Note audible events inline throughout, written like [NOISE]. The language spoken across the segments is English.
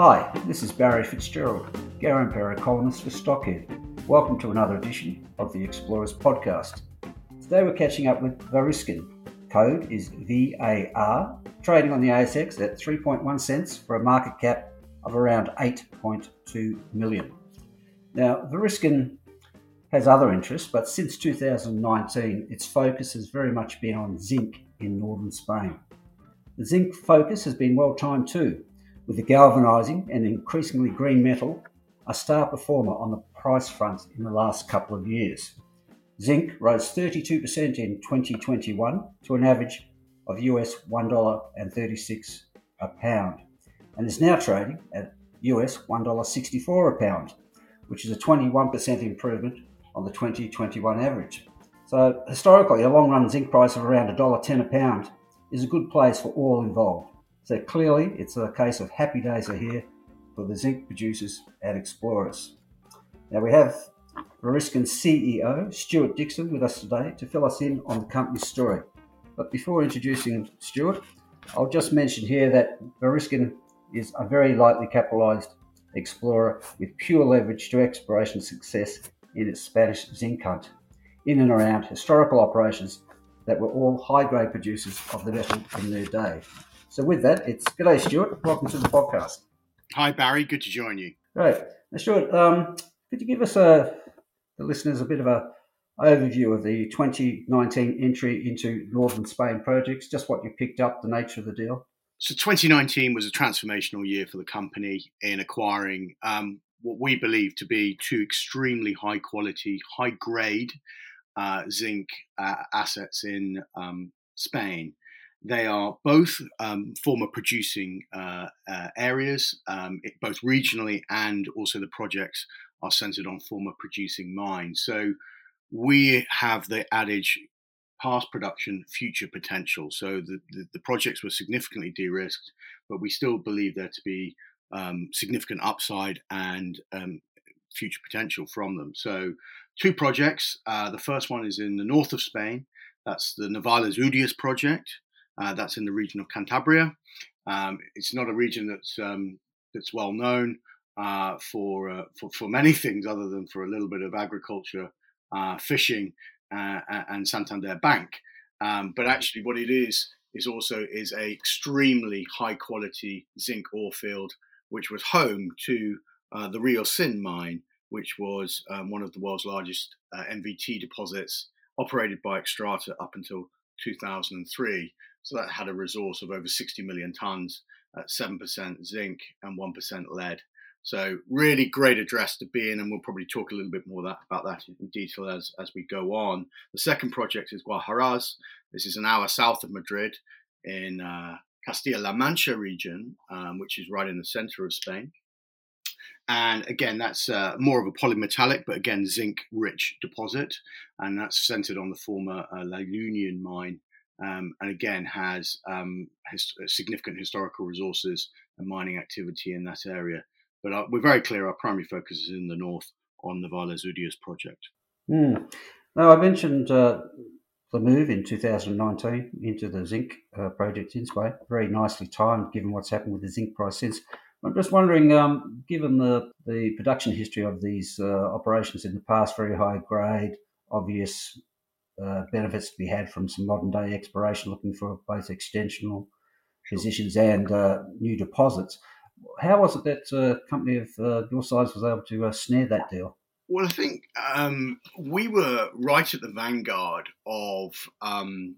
Hi, this is Barry Fitzgerald, Garimpeiro columnist for Stockhead. Welcome to another edition of the Explorers podcast. Today we're catching up with Variscan. Code is VAR, trading on the ASX at 3.1 cents for a market cap of around 8.2 million. Now, Variscan has other interests, but since 2019, its focus has very much been on zinc in northern Spain. The zinc focus has been well timed too, with the galvanising and increasingly green metal a star performer on the price front in the last couple of years. Zinc rose 32% in 2021 to an average of US $1.36 a pound and is now trading at US $1.64 a pound, which is a 21% improvement on the 2021 average. So, historically, a long run zinc price of around $1.10 a pound is a good place for all involved. So clearly, it's a case of happy days are here for the zinc producers and explorers. Now we have Variscan CEO Stewart Dickson with us today to fill us in on the company's story. But before introducing Stewart, I'll just mention here that Variscan is a very lightly capitalised explorer with pure leverage to exploration success in its Spanish zinc hunt, in and around historical operations that were all high grade producers of the metal in their day. So with that, it's good day, Stewart. Welcome to the podcast. Hi, Barry. Good to join you. Great. Now, Stewart, um, could you give us a, the listeners a bit of a overview of the 2019 entry into Northern Spain projects, just what you picked up, the nature of the deal? So 2019 was a transformational year for the company in acquiring um, what we believe to be two extremely high quality, high grade uh, zinc uh, assets in um, Spain. They are both um, former producing uh, uh, areas, um, both regionally and also the projects are centered on former producing mines. So we have the adage past production, future potential. So the, the, the projects were significantly de risked, but we still believe there to be um, significant upside and um, future potential from them. So, two projects. Uh, the first one is in the north of Spain. That's the Novales Udias project. Uh, that's in the region of Cantabria. Um, it's not a region that's um, that's well known uh, for, uh, for, for many [LAUGHS] things other than for a little bit of agriculture, uh, fishing, uh, and Santander Bank. Um, but actually, what it is is also is a extremely high quality zinc ore field, which was home to uh, the Reocín mine, which was um, one of the world's largest MVT deposits operated by Xstrata up until 2003. So that had a resource of over 60 million tons at 7% zinc and 1% lead. So really great address to be in, and we'll probably talk a little bit more that, about that in detail as, as we go on. The second project is Guajaraz. This is an hour south of Madrid in uh, Castilla-La Mancha region, um, which is right in the center of Spain. And again, that's uh, more of a polymetallic, but again, zinc-rich deposit, and that's centered on the former uh, La Union mine um, and again has um, his, significant historical resources and mining activity in that area. But uh, we're very clear our primary focus is in the north on the Udias project. Mm. Now, I mentioned uh, the move in 2019 into the zinc uh, project in Spain. Very nicely timed given what's happened with the zinc price since. I'm just wondering, um, given the, the production history of these uh, operations in the past, very high grade, obvious uh, benefits to be had from some modern day exploration, looking for both extensional positions and uh, new deposits. How was it that a uh, company of uh, your size was able to uh, snare that deal? Well, I think um, we were right at the vanguard of um,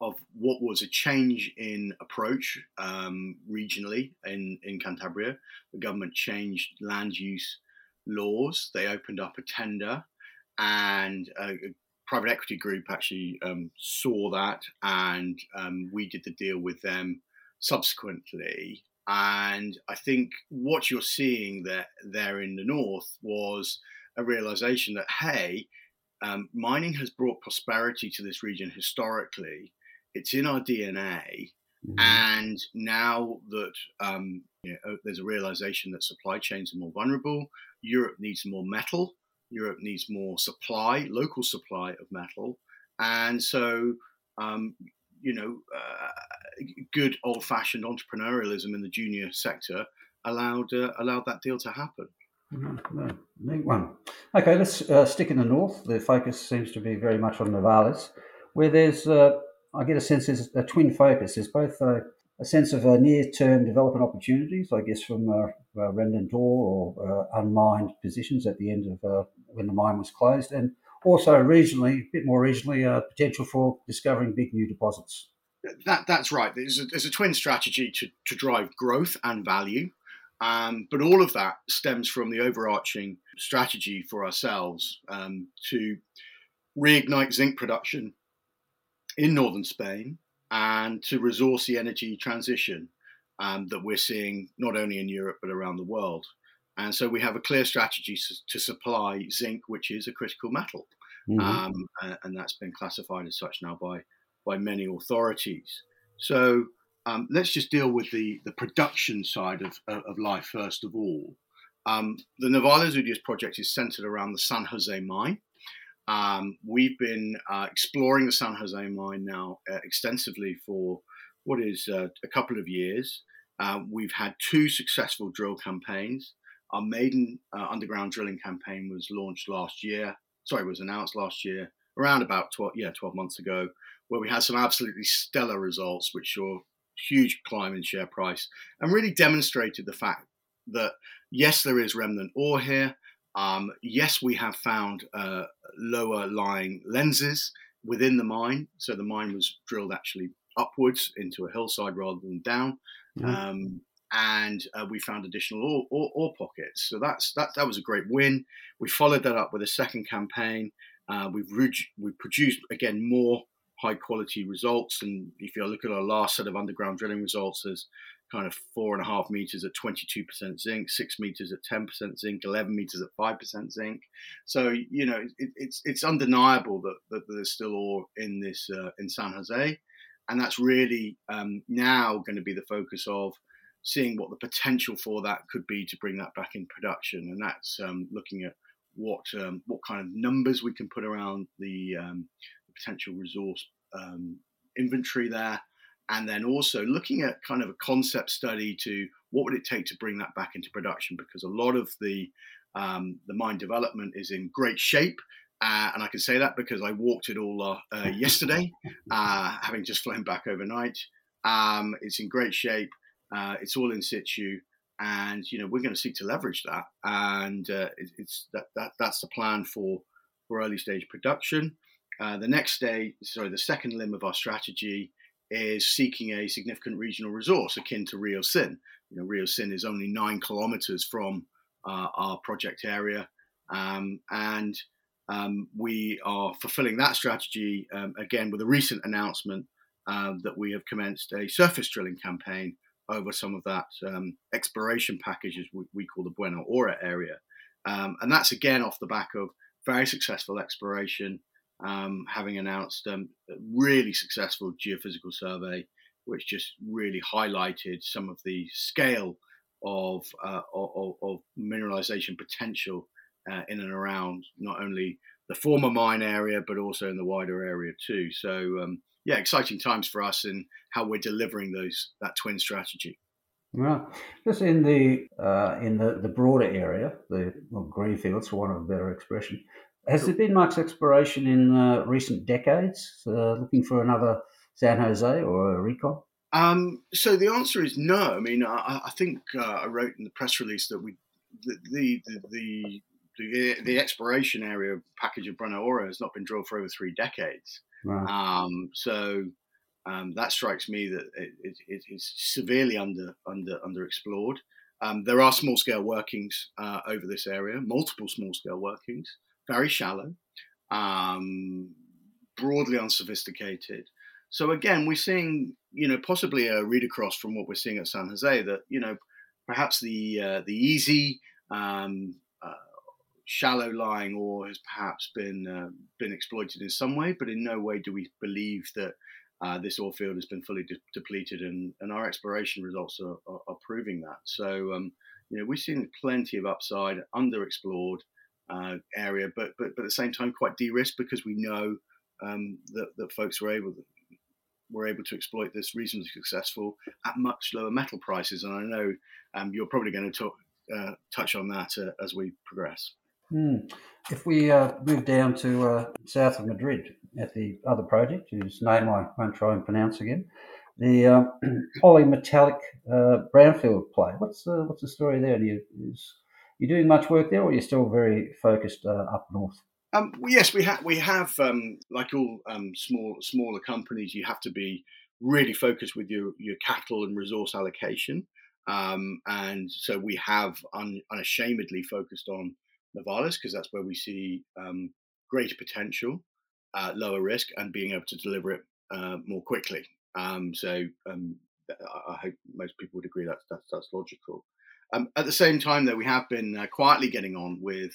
of what was a change in approach um, regionally in, in Cantabria. The government changed land use laws. They opened up a tender, and a, private equity group actually um, saw that, and um, we did the deal with them subsequently. And I think what you're seeing there, there in the north was a realization that, hey, um, mining has brought prosperity to this region historically. It's in our DNA. Mm-hmm. And now that um, you know, there's a realization that supply chains are more vulnerable, Europe needs more metal, Europe needs more supply, local supply of metal. And so, um, you know, uh, good old fashioned entrepreneurialism in the junior sector allowed, uh, allowed that deal to happen. No, neat one. Okay, let's uh, stick in the north. The focus seems to be very much on Novales, where there's, uh, I get a sense, there's a twin focus. There's both a, a sense of near-term development opportunities, I guess, from uh, uh, ore or uh, unmined positions at the end of uh, when the mine was closed, and also regionally, a bit more regionally, uh, potential for discovering big new deposits. That, that's right. There's a, there's a twin strategy to, to drive growth and value. Um, but all of that stems from the overarching strategy for ourselves um, to reignite zinc production in northern Spain and to resource the energy transition um, that we're seeing not only in Europe but around the world. And so we have a clear strategy to supply zinc, which is a critical metal, mm-hmm. um, and that's been classified as such now by by many authorities. So um, let's just deal with the the production side of, of life first of all. Um, the Novales Udias project is centered around the San Jose mine. Um, we've been uh, exploring the San Jose mine now uh, extensively for what is uh, a couple of years. Uh, we've had two successful drill campaigns. Our maiden uh, underground drilling campaign was launched last year. Sorry, was announced last year, around about 12, yeah, 12 months ago, where we had some absolutely stellar results, which saw huge climb in share price and really demonstrated the fact that yes, there is remnant ore here. Um, yes, we have found uh, lower lying lenses within the mine. So the mine was drilled actually upwards into a hillside rather than down. Mm-hmm. Um, and uh, we found additional ore, ore, ore, pockets. So that's that. That was a great win. We followed that up with a second campaign. Uh, we've we've produced again more high quality results. And if you look at our last set of underground drilling results, there's kind of four and a half meters at 22% zinc, six meters at 10% zinc, 11 meters at 5% zinc. So, you know, it, it's, it's undeniable that, that, there's still ore in this, uh, in San Jose. And that's really um, now going to be the focus of seeing what the potential for that could be to bring that back in production. And that's um, looking at what um, what kind of numbers we can put around the, um, the potential resource um, inventory there, and then also looking at kind of a concept study to what would it take to bring that back into production because a lot of the um, the mine development is in great shape. Uh, and I can say that because I walked it all uh, uh, [LAUGHS] yesterday, uh, having just flown back overnight. Um, it's in great shape. Uh, it's all in situ, and you know we're going to seek to leverage that. And uh, it, it's that, that that's the plan for for early stage production. the next day, sorry, the second limb of our strategy is seeking a significant regional resource akin to Reocín. You know, Reocín is only nine kilometers from uh, our project area, um, and um, we are fulfilling that strategy um, again with a recent announcement um, that we have commenced a surface drilling campaign over some of that um, exploration package, as we, we, call the Buena Hora area, um, and that's again off the back of very successful exploration um, having announced a really successful geophysical survey, which just really highlighted some of the scale of, uh, of, of, mineralization potential uh, in and around not only the former mine area, but also in the wider area too. So, um, yeah, exciting times for us in how we're delivering those that twin strategy. Right. Just in the uh, in the, the broader area, the well, greenfields, for want of a better expression, has there been much exploration in uh, recent decades uh, looking for another San Jose or a Reocín? Um, so the answer is no. I mean, I, I think uh, I wrote in the press release that we the the the, the, the exploration area package of Buena Hora has not been drilled for over three decades. Um, so um, that strikes me that it, it, it is severely under under underexplored. Um, there are small scale workings uh, over this area, multiple small scale workings very shallow, um, broadly unsophisticated. So again, we're seeing, you know, possibly a read across from what we're seeing at San Jose that, you know, perhaps the uh, the easy, um, uh, shallow lying ore has perhaps been uh, been exploited in some way, but in no way do we believe that uh, this ore field has been fully de- depleted, and, and our exploration results are, are, are proving that. So, um, you know, we've seen plenty of upside, underexplored uh, area, but, but but at the same time quite de-risked because we know um, that, that folks were able were able to exploit this reasonably successful at much lower metal prices. And I know um, you're probably going to talk, uh, touch on that uh, as we progress. Mm. If we uh, move down to uh, south of Madrid at the other project, whose name I won't try and pronounce again, the uh, [CLEARS THROAT] polymetallic uh, brownfield play. What's the, what's the story there? You, is, you doing much work there, or you're still very focused up north? Um, yes, we have. We have, um, like all um, small smaller companies, you have to be really focused with your your capital and resource allocation. Um, and so we have un, unashamedly focused on Novales because that's where we see um, greater potential, uh, lower risk, and being able to deliver it uh, more quickly. Um, so I hope most people would agree that that's, that's logical. At the same time, though, we have been uh, quietly getting on with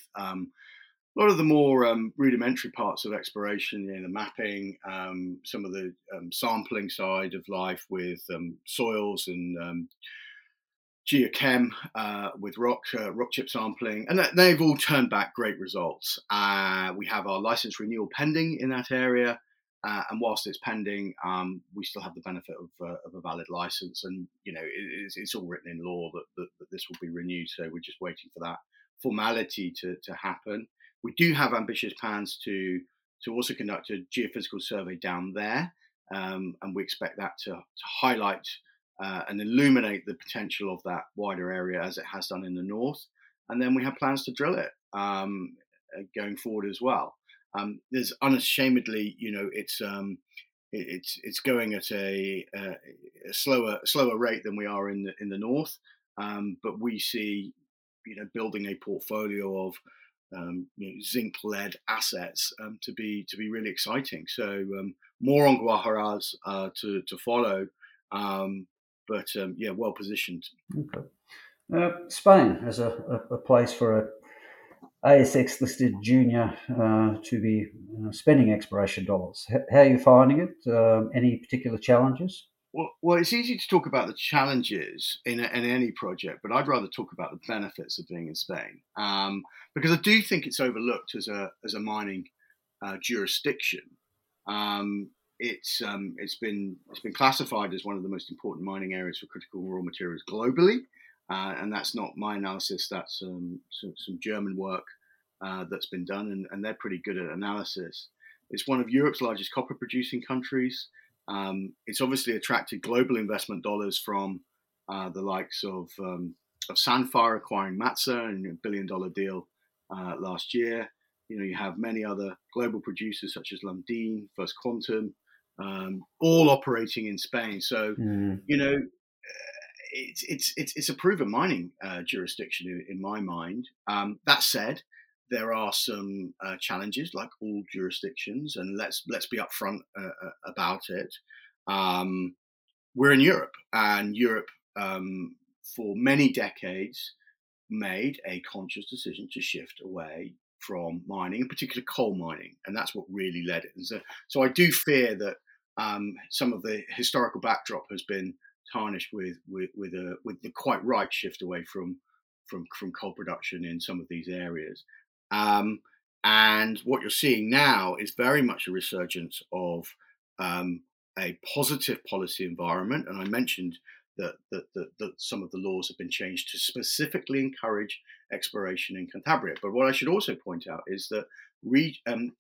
a lot of the more um, rudimentary parts of exploration, you know, the mapping, um, some of the um, sampling side of life with um, soils and um, geochem uh, with rock uh, rock chip sampling, and they've all turned back great results. Uh, we have our license renewal pending in that area, uh, and whilst it's pending, um, we still have the benefit of, uh, of, a valid license, and you know it, it's, it's, all written in law that, that, that this will be renewed. So we're just waiting for that formality to, to happen. We do have ambitious plans to to also conduct a geophysical survey down there, um, and we expect that to, to highlight uh, and illuminate the potential of that wider area as it has done in the north. And then we have plans to drill it um, uh, going forward as well. Um, there's unashamedly, you know, it's um, it, it's it's going at a, a, slower slower rate than we are in the in the north, um, but we see, you know, building a portfolio of um, you know, zinc lead assets um, to be to be really exciting. So um, more on Guajaraz uh, to to follow, um, but um, yeah, well positioned. Okay. Uh, Spain as a, a, place for a ASX listed junior uh, to be uh, spending exploration dollars. H- how are you finding it? Um, any particular challenges? Well, well, it's easy to talk about the challenges in, a, in any project, but I'd rather talk about the benefits of being in Spain um, because I do think it's overlooked as a as a mining uh, jurisdiction. Um, it's um, it's been it's been classified as one of the most important mining areas for critical raw materials globally, uh, and that's not my analysis. That's um, some, some, German work uh, that's been done, and, and they're pretty good at analysis. It's one of Europe's largest copper producing countries. Um, it's obviously attracted global investment dollars from uh, the likes of, um, of Sandfire acquiring Matsa and a billion dollar deal uh, last year. You know, you have many other global producers such as Lundin, First Quantum, um, all operating in Spain. So, mm. you know, it's, it's, it's, a proven mining uh, jurisdiction in, in, my mind. Um, that said, there are some uh, challenges, like all jurisdictions, and let's let's be upfront uh, uh, about it. Um, we're in Europe, and Europe, um, for many decades, made a conscious decision to shift away from mining, in particular coal mining, and that's what really led it. And so, so I do fear that um, some of the historical backdrop has been tarnished with with with, a, with the quite right shift away from from from coal production in some of these areas. Um, and what you're seeing now is very much a resurgence of um, a positive policy environment. And I mentioned that, that, that, that, some of the laws have been changed to specifically encourage exploration in Cantabria. But what I should also point out is that re, um,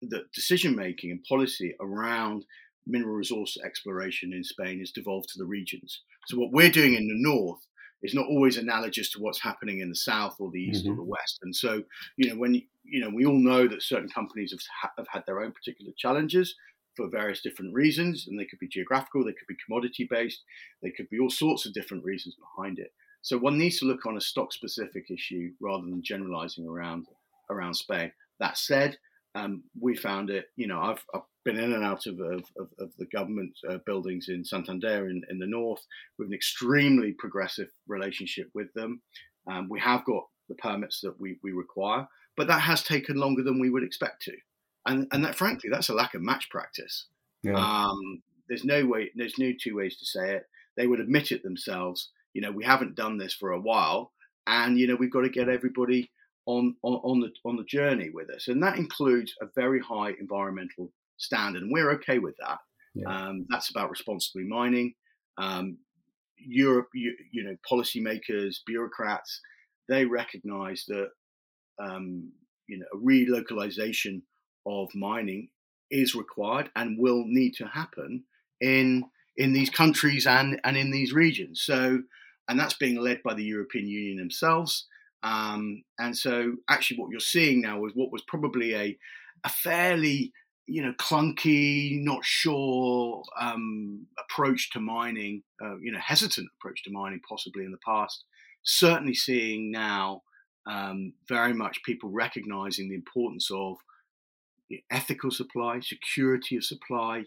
the decision making and policy around mineral resource exploration in Spain is devolved to the regions. So what we're doing in the north is not always analogous to what's happening in the south or the east mm-hmm. or the west. And so, you know, when you know, we all know that certain companies have, have had their own particular challenges for various different reasons, and they could be geographical, they could be commodity based, they could be all sorts of different reasons behind it. So one needs to look on a stock specific issue rather than generalizing around around Spain. That said, um, we found it. You know, I've, I've been in and out of, of, of the government uh, buildings in Santander in, in the north with an extremely progressive relationship with them. Um, we have got the permits that we, we require, but that has taken longer than we would expect to. And, and that, frankly, that's a lack of match practice. Yeah. Um, there's no way, there's no two ways to say it. They would admit it themselves. You know, we haven't done this for a while, and you know, we've got to get everybody on, on, on the on the journey with us, and that includes a very high environmental standard, and we're okay with that. Yeah. Um, that's about responsibly mining. Um, Europe, you, you, know, policymakers, bureaucrats, they recognise that um, you know a relocalization of mining is required and will need to happen in in these countries and and in these regions. So, and that's being led by the European Union themselves. Um, and so, actually, what you're seeing now is what was probably a a fairly you know clunky, not sure um, approach to mining, uh, you know, hesitant approach to mining, possibly in the past. Certainly, seeing now um, very much people recognizing the importance of ethical supply, security of supply,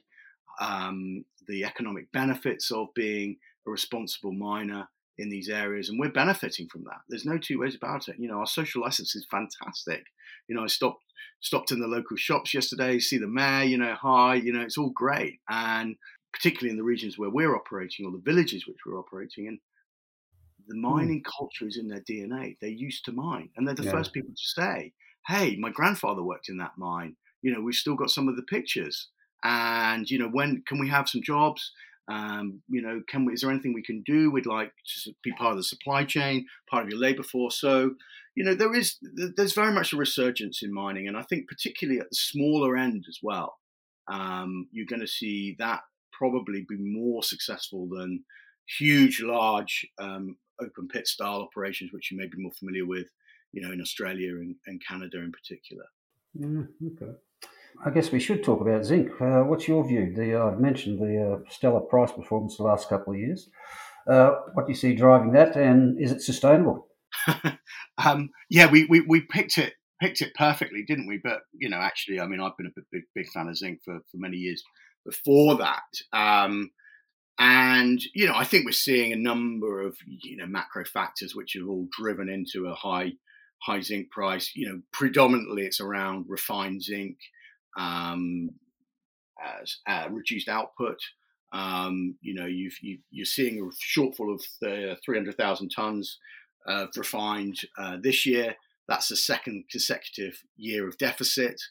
um, the economic benefits of being a responsible miner in these areas, and we're benefiting from that. There's no two ways about it. You know, our social license is fantastic. You know, I stopped stopped in the local shops yesterday, see the mayor. You know, hi. You know, it's all great, and particularly in the regions where we're operating or the villages which we're operating in, the hmm. mining mm. culture is in their DNA. They're used to mine, and they're the yeah. first people to say, "Hey, my grandfather worked in that mine." You know, we've still got some of the pictures and you know when can we have some jobs um, you know can we, is there anything we can do? We'd like to be part of the supply chain part of your labor force. So you know there is there's very much a resurgence in mining and i think particularly at the smaller end as well um, you're going to see that probably be more successful than huge large um, open pit style operations which you may be more familiar with you know in australia and, and canada in particular. Mm, okay I guess we should talk about zinc. Uh, what's your view? The, uh, I've mentioned the uh, stellar price performance the last couple of years. Uh, what do you see driving that, and is it sustainable? [LAUGHS] um, yeah, we, we, we picked it picked it perfectly, didn't we? But you know, actually, I mean, I've been a big big fan of zinc for, for many years before that. Um, and you know, I think we're seeing a number of you know macro factors which have all driven into a high high zinc price. You know, predominantly it's around refined zinc um, as, uh, reduced output. Um, you know, you are seeing a shortfall of 300,000 tons of refined uh, this year. That's the second consecutive year of deficit.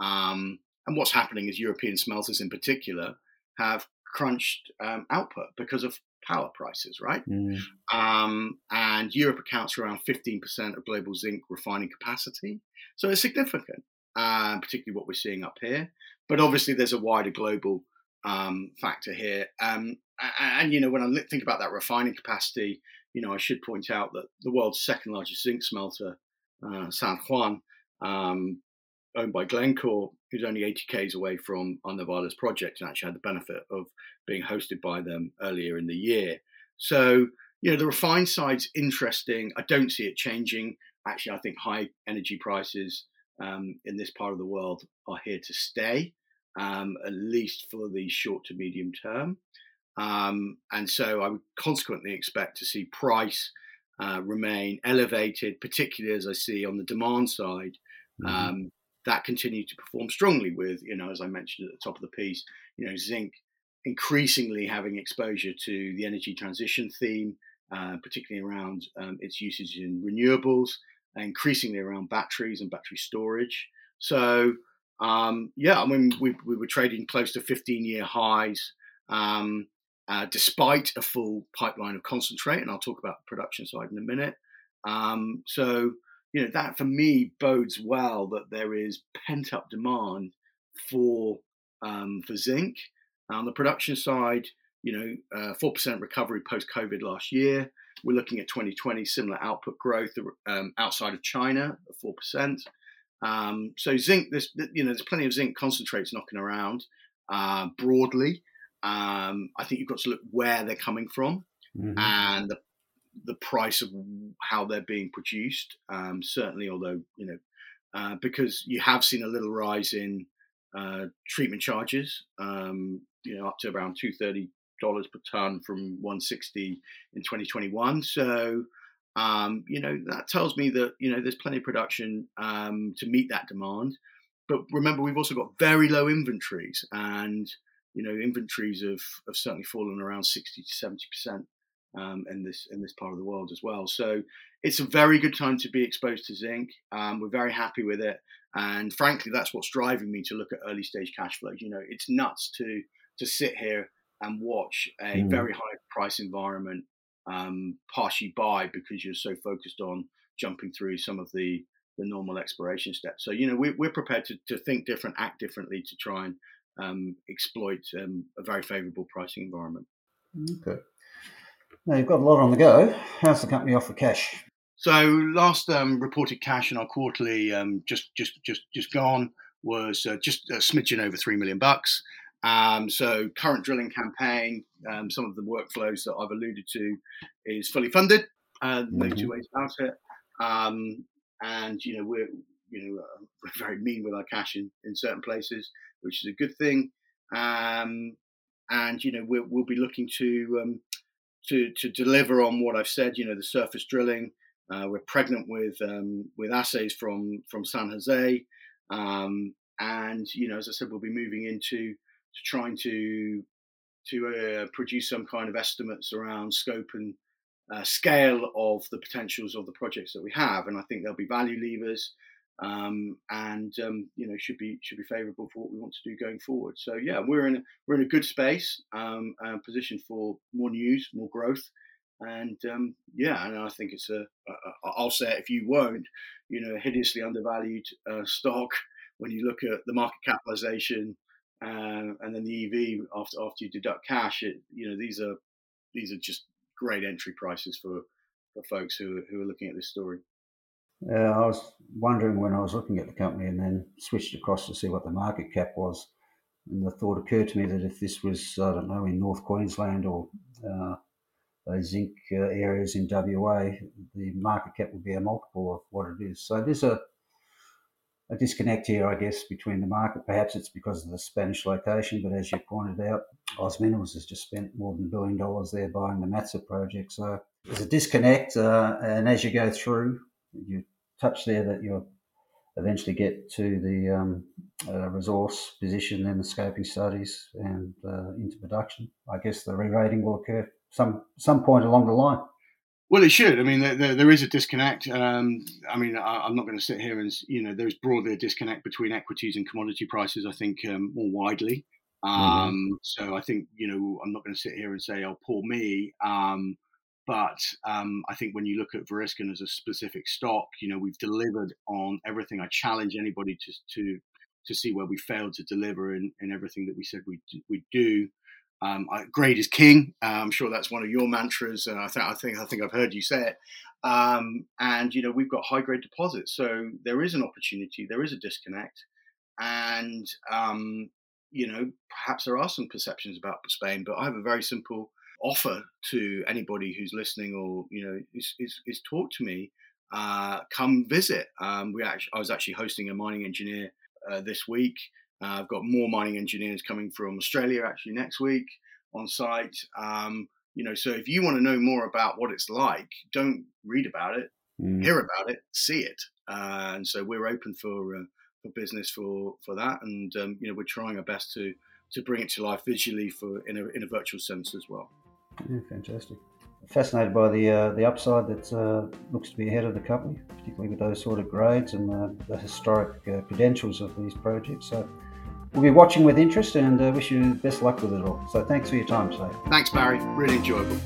Um, and what's happening is European smelters, in particular, have crunched um, output because of power prices, right? Mm. Um, and Europe accounts for around 15% of global zinc refining capacity. So it's significant uh, particularly what we're seeing up here. But obviously, there's a wider global um, factor here. Um, and, and, you know, when I think about that refining capacity, you know, I should point out that the world's second largest zinc smelter, uh, San Juan, um, owned by Glencore, who's only 80 k's away from Novales project, and actually had the benefit of being hosted by them earlier in the year. So, you know, the refined side's interesting. I don't see it changing. Actually, I think high energy prices um, in this part of the world are here to stay, um, at least for the short to medium term. Um, and so I would consequently expect to see price uh, remain elevated, particularly as I see on the demand side. Mm-hmm. Um, that continue to perform strongly with, you know, as I mentioned at the top of the piece, you know, zinc increasingly having exposure to the energy transition theme, uh, particularly around um, its usage in renewables increasingly around batteries and battery storage. So, um, yeah, I mean, we, we were trading close to 15 year highs um, uh, despite a full pipeline of concentrate. And I'll talk about the production side in a minute. Um, so, you know, that for me bodes well that there is pent up demand for um, for zinc. On the production side, you know, uh, 4% recovery post COVID last year. We're looking at 2020 similar output growth um, outside of China of four percent. Um, so zinc, there's you know there's plenty of zinc concentrates knocking around uh, broadly. Um, I think you've got to look where they're coming from mm-hmm. and the, the price of how they're being produced. Um, certainly, although you know uh, because you have seen a little rise in uh, treatment charges, um, you know, up to around two thirty dollars per ton from one sixty in twenty twenty one. So. Um, you know that tells me that you know there's plenty of production um, to meet that demand, but remember we've also got very low inventories, and you know inventories have, have certainly fallen around 60 to 70 percent um, in this in this part of the world as well. So it's a very good time to be exposed to zinc. Um, we're very happy with it, and frankly, that's what's driving me to look at early stage cash flows. You know, it's nuts to to sit here and watch a mm. very high price environment um, pass you by because you're so focused on jumping through some of the the normal exploration steps. So you know, we're, we're prepared to, to think different, act differently to try and um, exploit um, a very favourable pricing environment. Okay. Now you've got a lot on the go. How's the company off for cash? So last um, reported cash in our quarterly, um, just just just just gone, was uh, just a smidgen over three million bucks. Um, so current drilling campaign, um, some of the workflows that I've alluded to, is fully funded. Uh, no mm-hmm. two ways about it. Um, and you know we're you know uh, we're very mean with our cash in, in certain places, which is a good thing. Um, and you know we'll, we'll be looking to um, to to deliver on what I've said. You know, the surface drilling. Uh, we're pregnant with um, with assays from from San Jose, um, and you know, as I said, we'll be moving into to trying to to uh, produce some kind of estimates around scope and uh, scale of the potentials of the projects that we have. And I think there'll be value levers um, and um, you know should be should be favourable for what we want to do going forward. So yeah, we're in a, we're in a good space, um, uh, positioned for more news, more growth, and um, yeah, and I think it's a, a I'll say it if you won't, you know, hideously undervalued uh, stock when you look at the market capitalization uh, and then the EV after after you deduct cash. It, you know these are these are just great entry prices for for folks who who are looking at this story. Yeah, I was wondering when I was looking at the company and then switched across to see what the market cap was. And the thought occurred to me that if this was, I don't know, in North Queensland or uh, those zinc uh, areas in WA, the market cap would be a multiple of what it is. So there's a, a disconnect here, I guess, between the market. Perhaps it's because of the Spanish location, but as you pointed out, Oz Minerals has just spent more than a billion dollars there buying the Matsa project. So there's a disconnect, uh, and as you go through, you touch there that you'll eventually get to the um, uh, resource position and the scoping studies and uh, into production. I guess the re-rating will occur some some point along the line. Well, it should. I mean, there, there is a disconnect. Um, I mean, I, am not going to sit here and you know, there's broadly a disconnect between equities and commodity prices. I think um, more widely. Mm-hmm. Um, mm-hmm. So I think you know, I'm not going to sit here and say, "Oh, poor me." Um, but um, I think when you look at Variscan as a specific stock, you know, we've delivered on everything. I challenge anybody to to to see where we failed to deliver in, in everything that we said we we do. Um, grade is king. Uh, I'm sure that's one of your mantras. Uh, I think I think I think I've heard you say it. Um, and you know, we've got high grade deposits, so there is an opportunity. There is a disconnect, and um, you know, perhaps there are some perceptions about Spain. But I have a very simple offer to anybody who's listening or you know is, is, is talk to me uh, come visit um, we actually i was actually hosting a mining engineer uh, this week uh, i've got more mining engineers coming from australia actually next week on site um, you know so if you want to know more about what it's like don't read about it mm. hear about it see it uh, and so we're open for uh, for business for for that and um, you know we're trying our best to to bring it to life visually for in a, in a virtual sense as well yeah, fantastic. Fascinated by the uh, the upside that uh, looks to be ahead of the company, particularly with those sort of grades and uh, the historic uh, credentials of these projects. So we'll be watching with interest and uh, wish you best luck with it all. So thanks for your time today. Thanks, Barry. Really enjoyable.